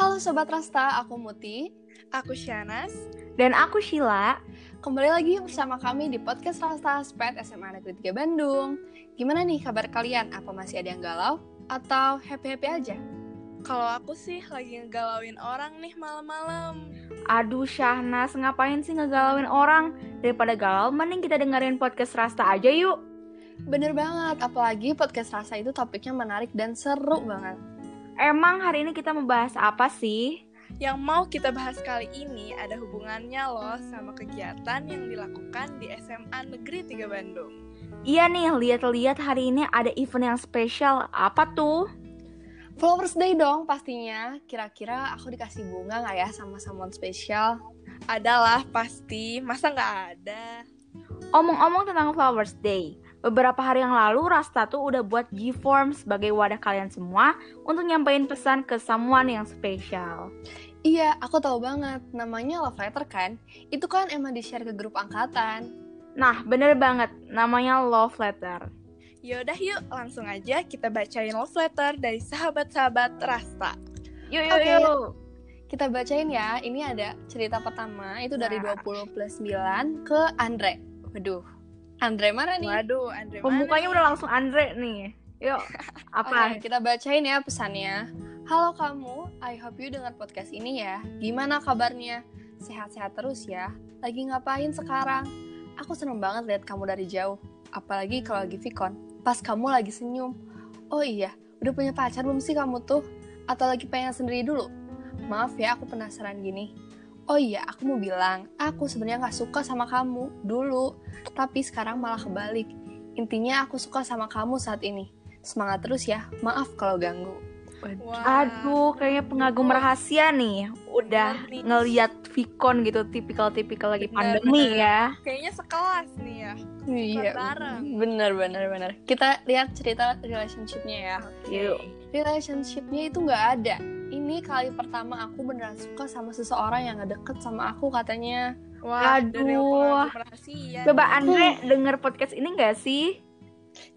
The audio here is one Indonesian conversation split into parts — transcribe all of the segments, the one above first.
Halo Sobat Rasta, aku Muti. Aku Shanas. Dan aku Sheila. Kembali lagi bersama kami di Podcast Rasta Sped SMA Negeri 3 Bandung. Gimana nih kabar kalian? Apa masih ada yang galau? Atau happy-happy aja? Kalau aku sih lagi ngegalauin orang nih malam-malam. Aduh Syahnas, ngapain sih ngegalauin orang? Daripada galau, mending kita dengerin podcast Rasta aja yuk. Bener banget, apalagi podcast Rasta itu topiknya menarik dan seru banget. Emang hari ini kita membahas apa sih? Yang mau kita bahas kali ini ada hubungannya loh sama kegiatan yang dilakukan di SMA Negeri 3 Bandung. Iya nih, lihat-lihat hari ini ada event yang spesial. Apa tuh? Flowers Day dong pastinya. Kira-kira aku dikasih bunga nggak ya sama someone spesial? Adalah pasti, masa nggak ada? Omong-omong tentang Flowers Day, beberapa hari yang lalu Rasta tuh udah buat G-Form sebagai wadah kalian semua untuk nyampein pesan ke someone yang spesial. Iya, aku tahu banget. Namanya love letter kan? Itu kan emang di-share ke grup angkatan. Nah, bener banget. Namanya love letter. Yaudah yuk, langsung aja kita bacain love letter dari sahabat-sahabat Rasta. Yuk, yuk, Oke. yuk. Kita bacain ya. Ini ada cerita pertama, itu dari Nah. 20 plus 9 ke Andre. Waduh, Andre mana nih? Waduh, Andre Pembukanya mana udah langsung Andre nih. Yuk, apa? Oke, kita bacain ya pesannya. Halo kamu, I hope you dengar podcast ini ya. Gimana kabarnya? Sehat-sehat terus ya. Lagi ngapain sekarang? Aku seneng banget lihat kamu dari jauh. Apalagi kalau lagi Vicon. Pas kamu lagi senyum. Oh iya, udah punya pacar belum sih kamu tuh? Atau lagi pengen sendiri dulu? Maaf ya, aku penasaran gini. Oh iya, aku mau bilang, aku sebenarnya nggak suka sama kamu dulu, tapi sekarang malah kebalik. Intinya aku suka sama kamu saat ini. Semangat terus ya, maaf kalau ganggu. Wah. Aduh, kayaknya pengagum rahasia nih. Udah ngeliat Vicon gitu, tipikal-tipikal lagi Bener, pandemi bener. ya. Kayaknya sekelas nih ya. Iya, bareng. bener bener bener. Kita lihat cerita relationshipnya ya. Yuk. Relationshipnya itu nggak ada. Ini kali pertama aku beneran suka sama seseorang yang nggak deket sama aku katanya. Wah, Aduh. Coba Andre denger podcast ini gak sih?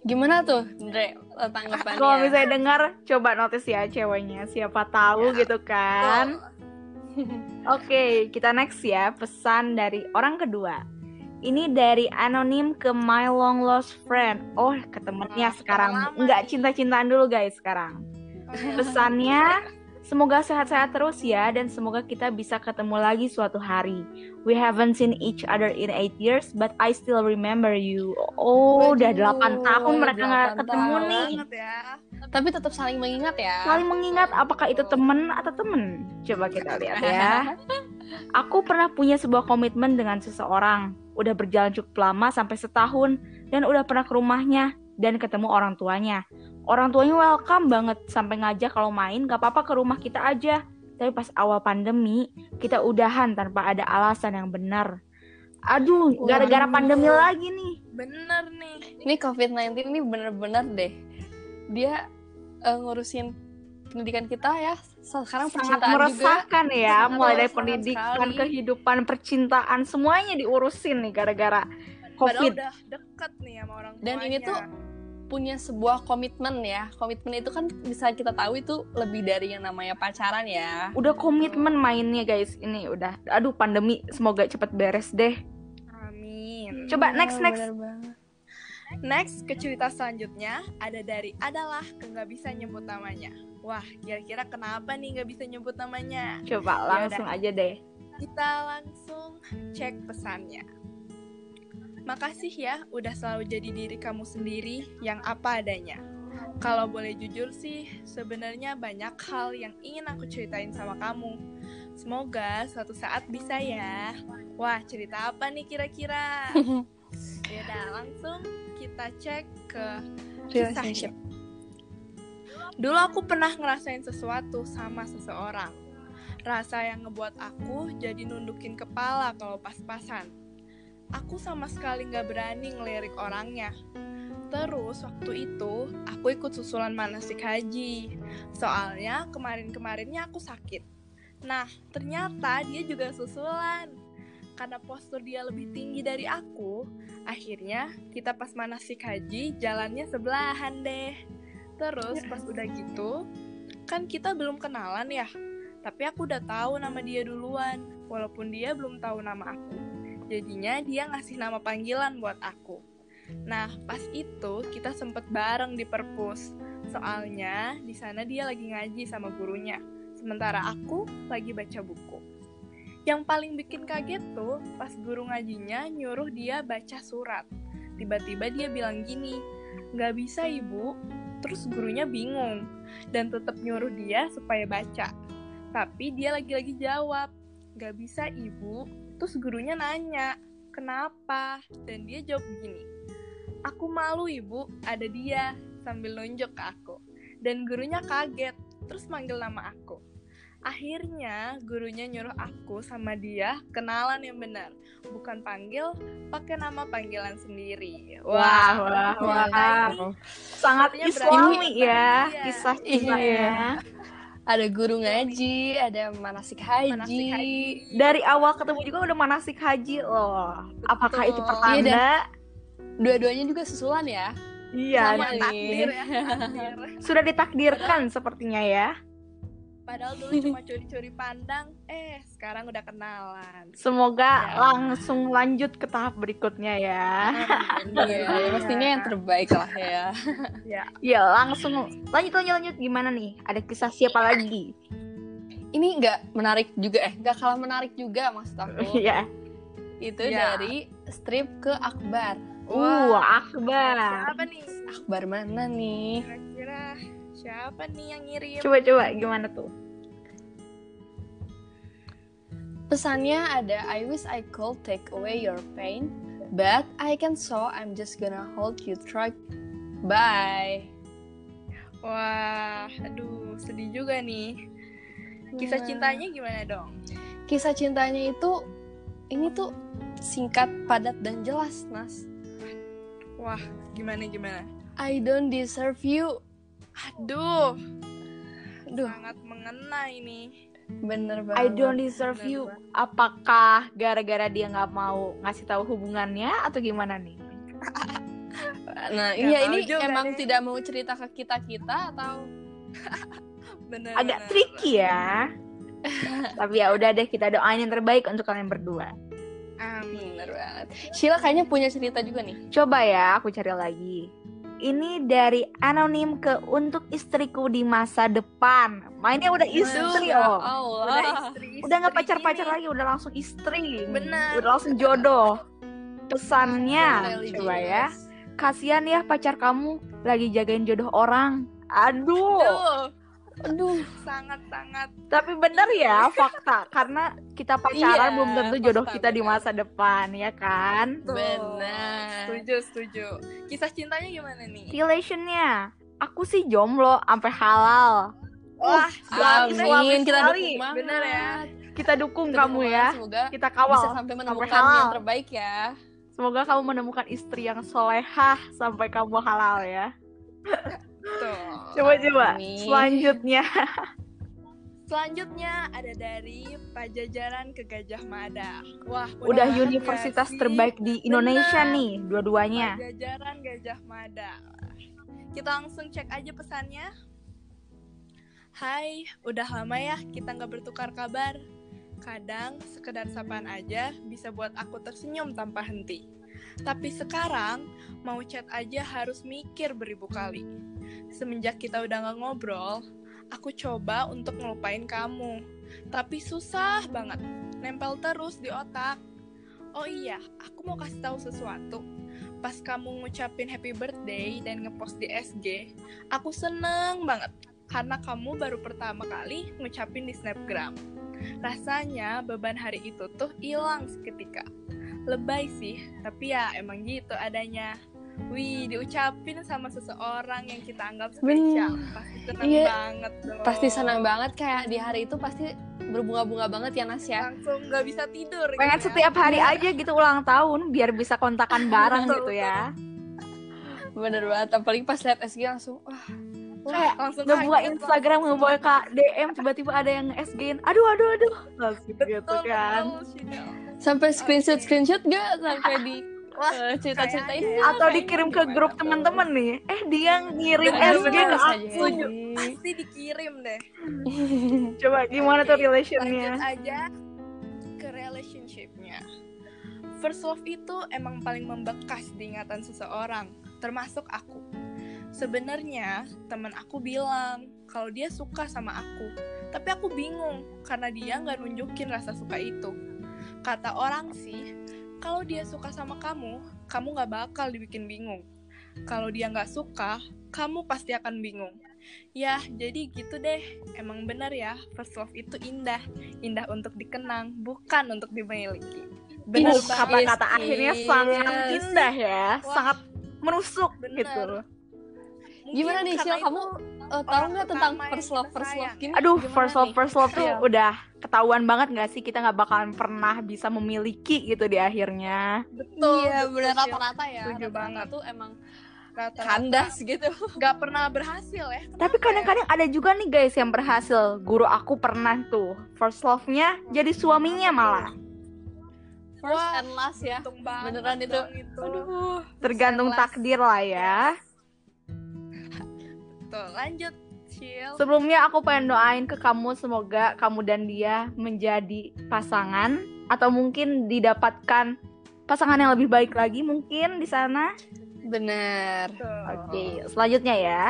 Gimana tuh, Andre, tanggapannya? Kalau misalnya dengar, coba notice ya ceweknya. Siapa tahu Ya. gitu kan. Oke, kita next ya. Pesan dari orang kedua. Ini dari anonim ke my long lost friend. Oh, ke temennya sekarang. Nggak cinta-cintaan dulu guys sekarang. Pesannya, semoga sehat-sehat terus ya dan semoga kita bisa ketemu lagi suatu hari. We haven't seen each other in eight years, but I still remember you. Oh, udah Waduh, 8 tahun mereka nggak 8 ketemu tahun. nih. banget ya. Tapi tetap saling mengingat ya. Saling mengingat apakah itu temen atau temen? Coba kita lihat ya. Aku pernah punya sebuah komitmen dengan seseorang. Udah berjalan cukup lama sampai setahun dan udah pernah ke rumahnya dan ketemu orang tuanya. Orang tuanya welcome banget sampai ngajak kalau main gak apa-apa ke rumah kita aja. Tapi pas awal pandemi kita udahan tanpa ada alasan yang benar. Aduh, gara-gara pandemi lagi nih. Bener nih. Ini COVID-19 ini bener-bener deh. Dia eh, ngurusin pendidikan kita ya. Sekarang Sangat percintaan juga. meresahkan ya, Sangat mulai dari meresahkan pendidikan, sekali. kehidupan, percintaan, semuanya diurusin nih gara-gara Padahal COVID. udah deket nih sama orang tuanya. Dan ini tuh punya sebuah komitmen ya. Komitmen itu kan bisa kita tahu itu lebih dari yang namanya pacaran ya. Udah komitmen mainnya guys, ini udah. Aduh pandemi, semoga cepet beres deh. Amin. Coba next, next. Banget. Next ke cerita selanjutnya ada dari adalah ke nggak bisa nyebut namanya. Wah, kira-kira kenapa nih nggak bisa nyebut namanya? Coba langsung aja deh. Kita langsung cek pesannya. Makasih ya udah selalu jadi diri kamu sendiri yang apa adanya. Kalau boleh jujur sih, sebenarnya banyak hal yang ingin aku ceritain sama kamu. Semoga suatu saat bisa ya. Wah, cerita apa nih kira-kira? Yaudah, langsung kita cek ke Relationship. Dulu aku pernah ngerasain sesuatu sama seseorang. Rasa yang ngebuat aku jadi nundukin kepala kalau pas-pasan. Aku sama sekali nggak berani ngelirik orangnya. Terus waktu itu aku ikut susulan manasik haji. Soalnya kemarin-kemarinnya aku sakit. Nah, ternyata dia juga susulan. Karena postur dia lebih tinggi dari aku, akhirnya kita pas manasik haji jalannya sebelahan deh. Terus pas udah gitu, kan kita belum kenalan ya. Tapi aku udah tahu nama dia duluan, walaupun dia belum tahu nama aku. Jadinya dia ngasih nama panggilan buat aku. Nah, pas itu kita sempet bareng di perpus. Soalnya di sana dia lagi ngaji sama gurunya, sementara aku lagi baca buku. Yang paling bikin kaget tuh pas guru ngajinya nyuruh dia baca surat. Tiba-tiba dia bilang gini, nggak bisa ibu. Terus gurunya bingung dan tetap nyuruh dia supaya baca. Tapi dia lagi-lagi jawab, nggak bisa ibu. Terus gurunya nanya, kenapa? Dan dia jawab begini, aku malu ibu, ada dia sambil nunjuk ke aku. Dan gurunya kaget, terus manggil nama aku. Akhirnya gurunya nyuruh aku sama dia kenalan yang benar, bukan panggil pakai nama panggilan sendiri. Wah, wah, wah. Wow. Sangat Sepertinya islami berani ya banget. kisah Iya. Ada guru ngaji, ada manasik haji. Manasik haji. Dari awal ketemu juga udah manasik haji loh. Apakah itu Betul. pertanda? Dua-duanya juga susulan ya. Iya, Sama. Takdir ya, takdir. sudah ditakdirkan sepertinya ya. Padahal dulu cuma curi-curi pandang, eh sekarang udah kenalan. Semoga Ya. langsung lanjut ke tahap berikutnya ya. Iya, pastinya yang terbaik lah ya. Ya langsung lanjut lanjut lanjut gimana nih? Ada kisah siapa lagi? Ini nggak menarik juga eh, nggak kalah menarik juga maksud aku. Iya. Itu Ya. dari strip ke akbar. Uh, Akbar. Siapa nih? Akbar mana nih? Kira-kira siapa nih yang ngirim? Coba coba gimana tuh? Pesannya ada I wish I could take away your pain, but I can so I'm just gonna hold you tight. Bye. Wah, aduh, sedih juga nih. Kisah Gimana? cintanya gimana dong? Kisah cintanya itu ini tuh singkat, padat dan jelas, Nas. Wah, gimana gimana? I don't deserve you. Aduh, Aduh, sangat mengena ini. Bener banget. I don't deserve Bener you. banget. Apakah gara-gara dia nggak mau ngasih tahu hubungannya atau gimana nih? Nah, iya ini juga emang deh. tidak mau cerita ke kita kita atau Bener, Agak bener. tricky ya. Tapi ya udah deh kita doain yang terbaik untuk kalian berdua. Amin. bener banget. Sheila kayaknya punya cerita juga nih. Coba ya aku cari lagi. Ini dari anonim ke untuk istriku di masa depan. Mainnya udah istri oh. Allah. Udah istri, Udah nggak pacar-pacar lagi, udah langsung istri. Bener. Udah langsung jodoh. Pesannya coba ya. Kasihan ya pacar kamu lagi jagain jodoh orang. Aduh. Aduh, Aduh, sangat-sangat Tapi bener ya fakta karena kita pacaran Iya, belum tentu jodoh kita di bener. masa depan ya kan. Benar. Setuju, setuju. Kisah cintanya gimana nih? Relationnya, aku sih jomblo sampai halal. Wah, suami amin. Kita dukung banget. Bener ya. Kita dukung Kita kamu dukung ya. Semoga Kita bisa kawal. sampai menemukan halal. yang terbaik ya. Semoga kamu menemukan istri yang solehah sampai kamu halal ya. Tuh. Coba-coba. Amin. Selanjutnya. Selanjutnya ada dari Pajajaran ke Gajah Mada. Wah, Udah universitas sih? terbaik di Indonesia Bener. nih, dua-duanya. Pajajaran Gajah Mada. Kita langsung cek aja pesannya. Hai, udah lama ya kita nggak bertukar kabar. Kadang sekedar sapaan aja bisa buat aku tersenyum tanpa henti. Tapi sekarang mau chat aja harus mikir beribu kali. Semenjak kita udah nggak ngobrol, aku coba untuk ngelupain kamu. Tapi susah banget, nempel terus di otak. Oh iya, aku mau kasih tahu sesuatu pas kamu ngucapin happy birthday dan ngepost di SG, aku seneng banget karena kamu baru pertama kali ngucapin di Snapgram. Rasanya beban hari itu tuh hilang seketika. Lebay sih, tapi ya emang gitu adanya. Wih, diucapin sama seseorang yang kita anggap spesial. Pasti seneng Iya. banget dong. Pasti senang banget kayak di hari itu pasti berbunga-bunga banget ya Nas ya. Langsung nggak bisa tidur. Pengen gitu ya. setiap hari aja gitu ulang tahun biar bisa kontakan bareng gitu ya. Bener banget. Apalagi pas lihat SG langsung wah Kayak langsung ngebuka Instagram, ngebuka ke DM, tiba-tiba ada yang SG-in. Aduh, aduh, aduh. Langsung gitu kan. sampai screenshot screenshot gak sampai di Eh, cerita-cerita ini ya. Atau dikirim ke gimana grup teman-teman nih. Eh dia ngirim Bener, SG ke aku. pasti dikirim deh Coba gimana tuh relationnya? lanjut aja ke relationshipnya first love itu emang paling membekas di ingatan seseorang termasuk aku sebenarnya teman aku bilang kalau dia suka sama aku tapi aku bingung karena dia nggak nunjukin rasa suka itu kata orang sih kalau dia suka sama kamu kamu nggak bakal dibikin bingung kalau dia nggak suka kamu pasti akan bingung Ya, jadi gitu deh. Emang benar ya, first love itu indah. Indah untuk dikenang, bukan untuk dimiliki. Benar Ih, kata-kata akhirnya yes. sangat indah ya, Wah, sangat menusuk bener. gitu. Mungkin Gimana nih, Sil? itu Eh, tahu nggak tentang first love, first love gini? Aduh, Gimana first love, nih? first love tuh udah ketahuan banget gak sih kita nggak bakalan pernah bisa memiliki gitu di akhirnya. Betul, Iya, betul, benar rata-rata ya. Setuju Rata-rata banget. tuh emang Rata-rata kandas gitu. nggak pernah berhasil ya. Tapi Kenapa ya? kadang-kadang ada juga nih guys yang berhasil. Guru aku pernah tuh first love-nya jadi suaminya malah. First Wah, and last ya. Untung banget Beneran itu. itu. Aduh. Tergantung takdir lah ya. Tuh, lanjut, Cil. Sebelumnya aku pengen doain ke kamu semoga kamu dan dia menjadi pasangan atau mungkin didapatkan pasangan yang lebih baik lagi mungkin di sana. Bener. Oke, selanjutnya ya.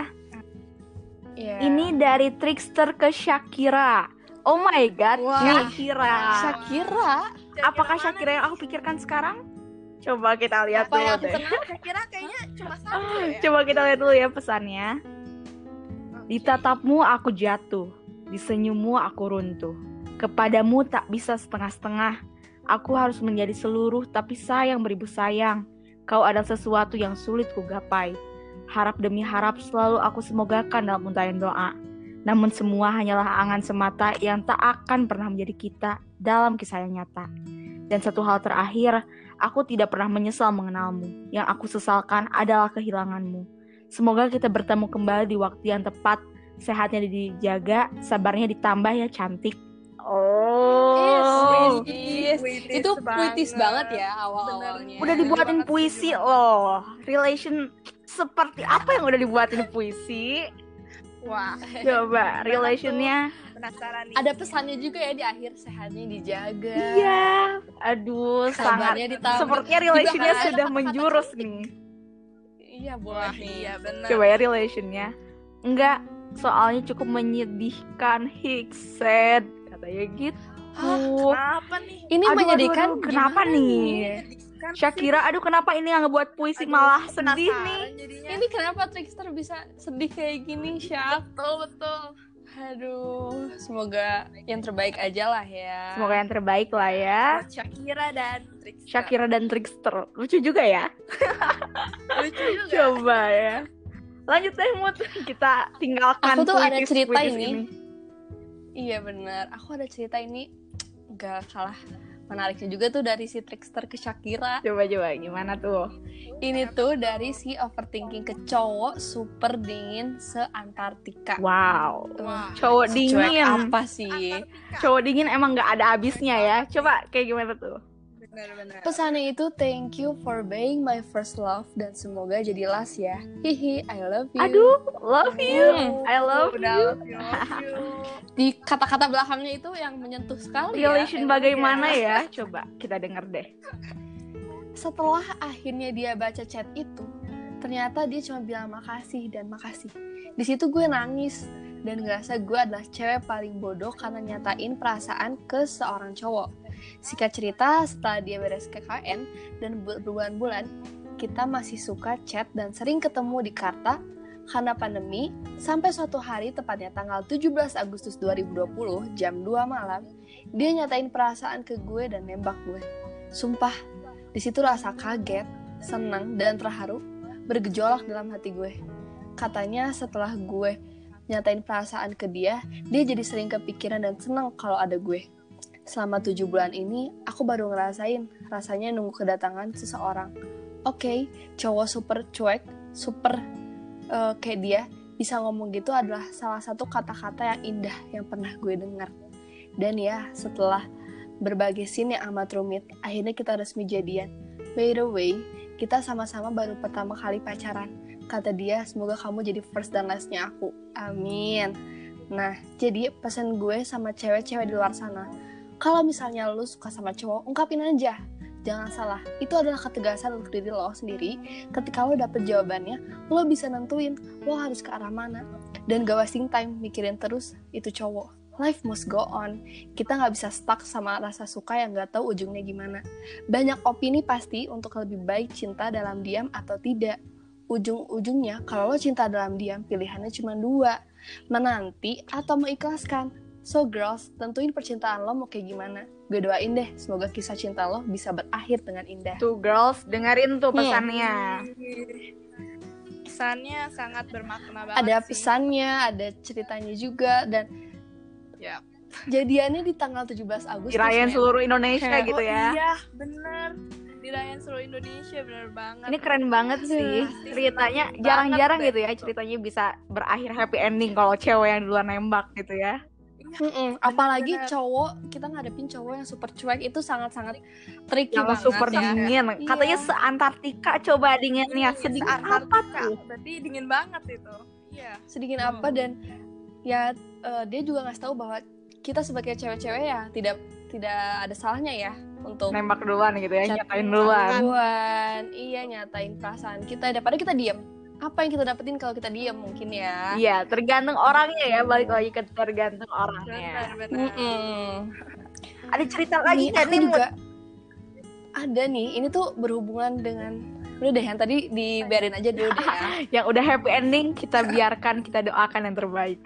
Iya. Ini dari Trickster ke Shakira. Oh my god, Wah. Shakira. Shakira. Apakah mana Shakira yang aku pikirkan sekarang? Coba kita lihat Apa dulu yang deh. kenal? Shakira kayaknya cuma satu ya. Coba kita lihat dulu ya pesannya. Di tatapmu aku jatuh, di senyummu aku runtuh. Kepadamu tak bisa setengah-setengah. Aku harus menjadi seluruh, tapi sayang beribu sayang. Kau adalah sesuatu yang sulit ku gapai. Harap demi harap selalu aku semogakan dalam untayan doa. Namun semua hanyalah angan semata yang tak akan pernah menjadi kita dalam kisah yang nyata. Dan satu hal terakhir, aku tidak pernah menyesal mengenalmu. Yang aku sesalkan adalah kehilanganmu. Semoga kita bertemu kembali di waktu yang tepat. Sehatnya dijaga, sabarnya ditambah ya cantik. Oh, Yes. Puitis Itu puitis banget ya awal-awalnya. udah dibuatin banget, puisi loh. Relation seperti apa yang udah dibuatin puisi? Wah, Coba relationnya. penasaran nih. Ada pesannya juga ya di akhir sehatnya dijaga. Iya, aduh sangat. Sabarnya ditambah. Sepertinya relationnya kan sudah menjurus nih. Iya boleh Wah, nih. iya benar. Coba ya relationnya. Enggak, soalnya cukup menyedihkan. Hikset katanya gitu. Kenapa nih? Ini Aduh, menyedihkan aduh, aduh, kenapa gimana nih? Menyedihkan sih. Shakira, aduh kenapa ini yang ngebuat puisi Aduh, malah sedih nih? jadinya. Ini kenapa Trickster bisa sedih kayak gini, Syak? betul betul. Aduh, semoga yang terbaik aja lah ya. Semoga yang terbaik lah ya. Shakira dan Trickster. Shakira dan Trickster. Lucu juga ya. lucu juga. Coba ya. Lanjut deh Mut. Kita tinggalkan Aku tuh ada cerita puitis ini. Iya benar. Aku ada cerita ini gak kalah menariknya juga tuh dari si Trickster ke Shakira. Coba coba gimana tuh? Ini tuh dari si overthinking ke cowok super dingin se-Antartika. Wow. Wah. Cowok Cuek dingin. apa sih? Antartika. Cowok dingin emang nggak ada habisnya ya. Coba kayak gimana tuh? Benar-benar. Pesannya itu thank you for being my first love dan semoga jadi last ya. Hihi, I love you. Aduh, love you. I love Udah you. love you, love you. Di kata-kata belakangnya itu yang menyentuh sekali ya. Relation Emang bagaimana ya. ya? Coba kita denger deh. Setelah akhirnya dia baca chat itu, ternyata dia cuma bilang makasih dan makasih. Di situ gue nangis dan ngerasa gue adalah cewek paling bodoh karena nyatain perasaan ke seorang cowok. Singkat cerita, setelah dia beres KKN dan berbulan-bulan, kita masih suka chat dan sering ketemu di Karta karena pandemi, sampai suatu hari tepatnya tanggal 17 Agustus 2020 jam 2 malam, dia nyatain perasaan ke gue dan nembak gue. Sumpah, di situ rasa kaget, senang, dan terharu bergejolak dalam hati gue. Katanya setelah gue nyatain perasaan ke dia, dia jadi sering kepikiran dan senang kalau ada gue. Selama tujuh bulan ini, aku baru ngerasain rasanya nunggu kedatangan seseorang. Oke, cowok super cuek, super eh, kayak dia, bisa ngomong gitu adalah salah satu kata-kata yang indah yang pernah gue dengar. Dan ya, setelah berbagai scene yang amat rumit, akhirnya kita resmi jadian. By the way, kita sama-sama baru pertama kali pacaran. Kata dia, semoga kamu jadi first dan lastnya aku. Amin. Nah, jadi pesan gue sama cewek-cewek di luar sana. Kalau misalnya lu suka sama cowok, ungkapin aja. Jangan salah, itu adalah ketegasan untuk diri lo sendiri. Ketika lo dapet jawabannya, lo bisa nentuin lo harus ke arah mana. Dan gak wasting time mikirin terus itu cowok. Life must go on. Kita nggak bisa stuck sama rasa suka yang nggak tahu ujungnya gimana. Banyak opini pasti untuk lebih baik cinta dalam diam atau tidak. Ujung-ujungnya, kalau lo cinta dalam diam, pilihannya cuma dua. Menanti atau mengikhlaskan. So girls, tentuin percintaan lo mau kayak gimana. Gue doain deh, semoga kisah cinta lo bisa berakhir dengan indah. Tuh girls, dengerin tuh Hmm. pesannya. Pesannya sangat bermakna banget Ada sih. pesannya, ada ceritanya juga, dan Ya. jadiannya di tanggal 17 Agustus. Dirayain seluruh Indonesia Kayak, gitu oh, ya. Iya, bener. Dirayain seluruh Indonesia, bener banget. Ini keren banget sih Pasti ceritanya. Jarang-jarang gitu ya ceritanya bisa berakhir happy ending kalau cewek yang duluan nembak gitu ya. Mm-mm, Apalagi bener. cowok, kita ngadepin cowok yang super cuek itu sangat-sangat tricky Yang banget super ya. dingin. Katanya Iya. se-Antartika coba dinginnya. Iya, Sedingin apa tuh? Berarti dingin banget itu. Iya. sedikit Hmm. apa dan ya eh, dia juga ngasih tahu bahwa kita sebagai cewek-cewek ya tidak tidak ada salahnya ya untuk Nembak duluan gitu ya, nyatain duluan. duluan. Iya nyatain perasaan kita daripada kita diam. Apa yang kita dapetin kalau kita diam mungkin ya. Iya, tergantung orangnya ya, balik lagi ke tergantung orangnya. Ada cerita lagi Nih, aku nih, juga ada nih. Ini tuh berhubungan dengan udah deh yang tadi dibiarin aja dulu deh ya. Yang udah happy ending kita biarkan, kita doakan yang terbaik.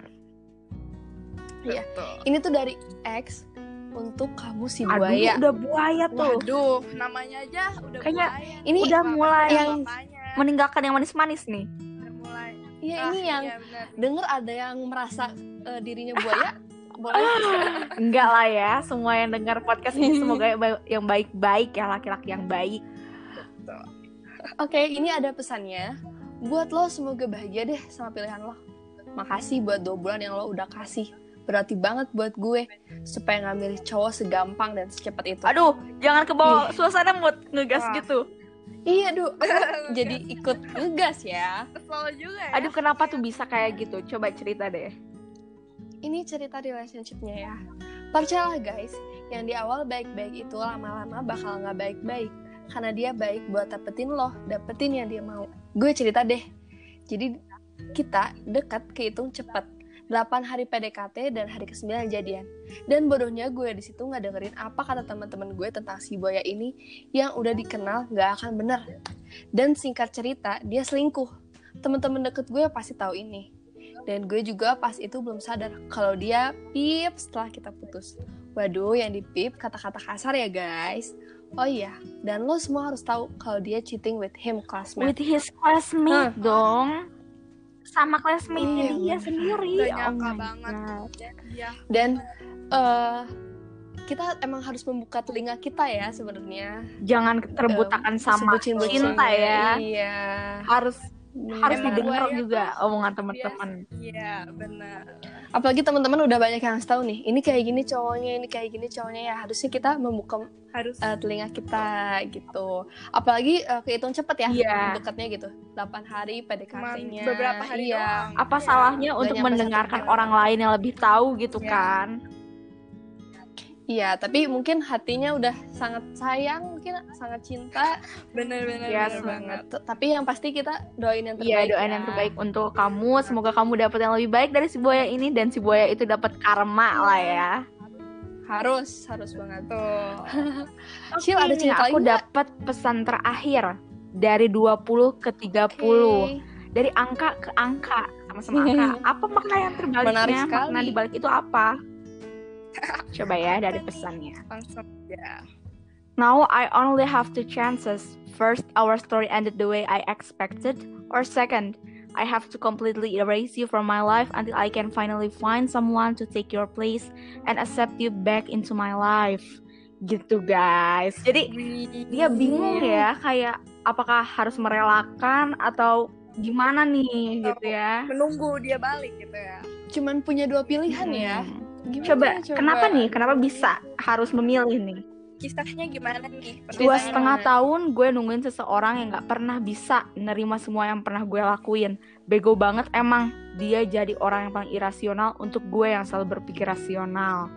Iya. Ini tuh dari X untuk kamu si Aduh, buaya. udah buaya tuh. Waduh, namanya aja udah Kayaknya mulai. ini udah mulai yang- bapaknya. Meninggalkan yang manis-manis nih. Mulai. Iya Ah, ini yang iya, denger ada yang merasa eh, dirinya buaya. Boleh. Enggak lah ya, semua yang dengar podcast ini semoga yang ba- yang baik-baik ya, laki-laki yang baik. Oke, ini ada pesannya. Buat lo semoga bahagia deh sama pilihan lo. Makasih buat dua bulan yang lo udah kasih. Berarti banget buat gue supaya nggak milih cowok segampang dan secepat itu. Aduh, jangan ke bawah suasana mood ngegas Wah. gitu. Iya, duh. aku jadi ikut ngegas ya. Kesel juga ya. Aduh, kenapa tuh bisa kayak gitu? Coba cerita deh. Ini cerita relationship-nya ya. Percayalah guys, yang di awal baik-baik itu lama-lama bakal nggak baik-baik. Karena dia baik buat dapetin lo, dapetin yang dia mau. Gue cerita deh. Jadi kita dekat kehitung cepet. 8 hari PDKT dan hari ke-9 jadian. Dan bodohnya gue di situ nggak dengerin apa kata teman-teman gue tentang si Boya ini yang udah dikenal nggak akan bener. Dan singkat cerita, dia selingkuh. Teman-teman deket gue pasti tahu ini. Dan gue juga pas itu belum sadar kalau dia pip setelah kita putus. Waduh, yang di pip kata-kata kasar ya guys. Oh iya, dan lo semua harus tahu kalau dia cheating with him classmate. With his classmate dong. Sama classmate Iya, dia bener. sendiri. Gak Oh nyangka my banget. God. Iya. Dan eh kita emang harus membuka telinga kita ya sebenarnya. Jangan terbutakan Em, sama sebutin-bucinnya. cinta ya. Iya. Harus harus Emang didengar juga tuh omongan teman-teman. Iya, benar. Apalagi teman-teman udah banyak yang tahu nih. Ini kayak gini cowoknya, ini kayak gini cowoknya ya. Harusnya kita membuka Harus eh, telinga kita gitu. Apalagi eh, kehitung cepet ya Iya. dekatnya gitu. 8 hari PDKT-nya. beberapa hari iya. doang. Apa Iya. salahnya untuk mendengarkan orang lain yang lebih tahu gitu Iya. kan? Iya, tapi mungkin hatinya udah sangat sayang, mungkin sangat cinta. Bener-bener Iya, bener banget. T- Tapi yang pasti kita doain yang Iya, terbaik. doain ya. yang terbaik untuk kamu. Semoga kamu dapat yang lebih baik dari si buaya ini dan si buaya itu dapat karma lah ya. Harus, harus banget. Tuh. Cil, ada cerita aku dapat pesan terakhir dari 20 ke 30. Oke. Dari angka ke angka sama-sama angka. Apa makna yang terbaliknya? Menarik sekali. Makna dibalik itu apa? Coba ya dari pesannya. Langsung ya. Now I only have two chances. First, our story ended the way I expected. Or second, I have to completely erase you from my life until I can finally find someone to take your place and accept you back into my life. Gitu guys. Jadi dia bingung ya kayak apakah harus merelakan atau gimana nih gitu ya. Menunggu dia balik gitu ya. Cuman punya dua pilihan ya. Gimana Coba, coba? kenapa nih? Kenapa bisa harus memilih nih? Kisahnya gimana nih? Dua setengah tahun gue nungguin seseorang yang gak pernah bisa nerima semua yang pernah gue lakuin. Bego banget emang. Dia jadi orang yang paling irasional untuk gue yang selalu berpikir rasional.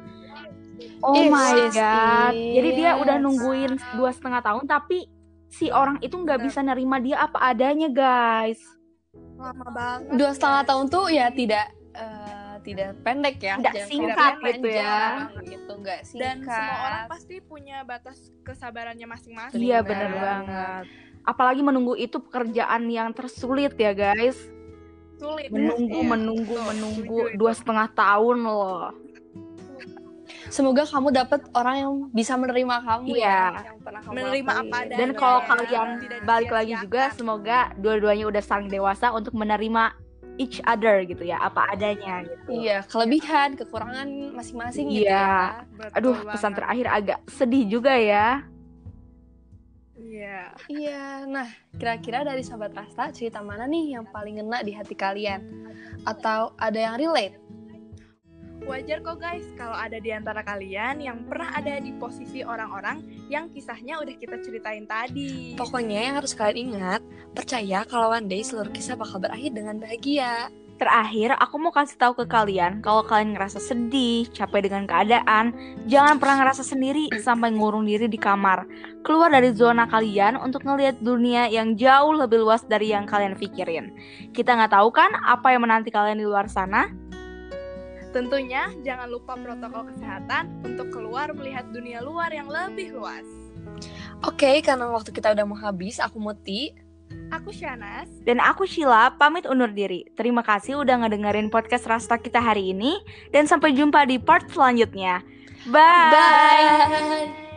Oh Yes, my yes, god. Jadi dia udah yes. nungguin dua setengah tahun tapi si orang itu nggak bisa nerima dia apa adanya guys. Lama banget. Dua setengah tahun tuh ya tidak tidak pendek ya, Tidak Jangan singkat sampai gitu ya. Gitu nggak singkat. Dan semua orang pasti punya batas kesabarannya masing-masing. Iya Bener. bener banget. Apalagi menunggu itu pekerjaan yang tersulit ya guys. Sulit. Menunggu, Iya, menunggu, betul. menunggu dua itu. setengah tahun loh. Semoga kamu dapat orang yang bisa menerima kamu Iya. ya, yang pernah kamu Menerima lakuin. apa adanya. Dan kalau ya, kalian tidak balik lagi juga, semoga dua-duanya udah saling dewasa untuk menerima each other gitu ya, apa adanya gitu. Iya, kelebihan, kekurangan masing-masing gitu Iya. ya. Betul Aduh, banget. pesan terakhir agak sedih juga ya. Iya. Iya, nah kira-kira dari Sobat Rasta cerita mana nih yang paling ngena di hati kalian? Atau ada yang relate? Wajar kok guys kalau ada di antara kalian yang pernah ada di posisi orang-orang yang kisahnya udah kita ceritain tadi. Pokoknya yang harus kalian ingat, percaya kalau one day seluruh kisah bakal berakhir dengan bahagia. Terakhir, aku mau kasih tahu ke kalian kalau kalian ngerasa sedih, capek dengan keadaan, jangan pernah ngerasa sendiri sampai ngurung diri di kamar. Keluar dari zona kalian untuk ngelihat dunia yang jauh lebih luas dari yang kalian pikirin. Kita nggak tahu kan apa yang menanti kalian di luar sana? Tentunya jangan lupa protokol kesehatan untuk keluar melihat dunia luar yang lebih luas. Oke, karena waktu kita udah mau habis, aku Muti. Aku Shanas. Dan aku Sheila, pamit undur diri. Terima kasih udah ngedengerin podcast Rasta kita hari ini. Dan sampai jumpa di part selanjutnya. Bye! Bye!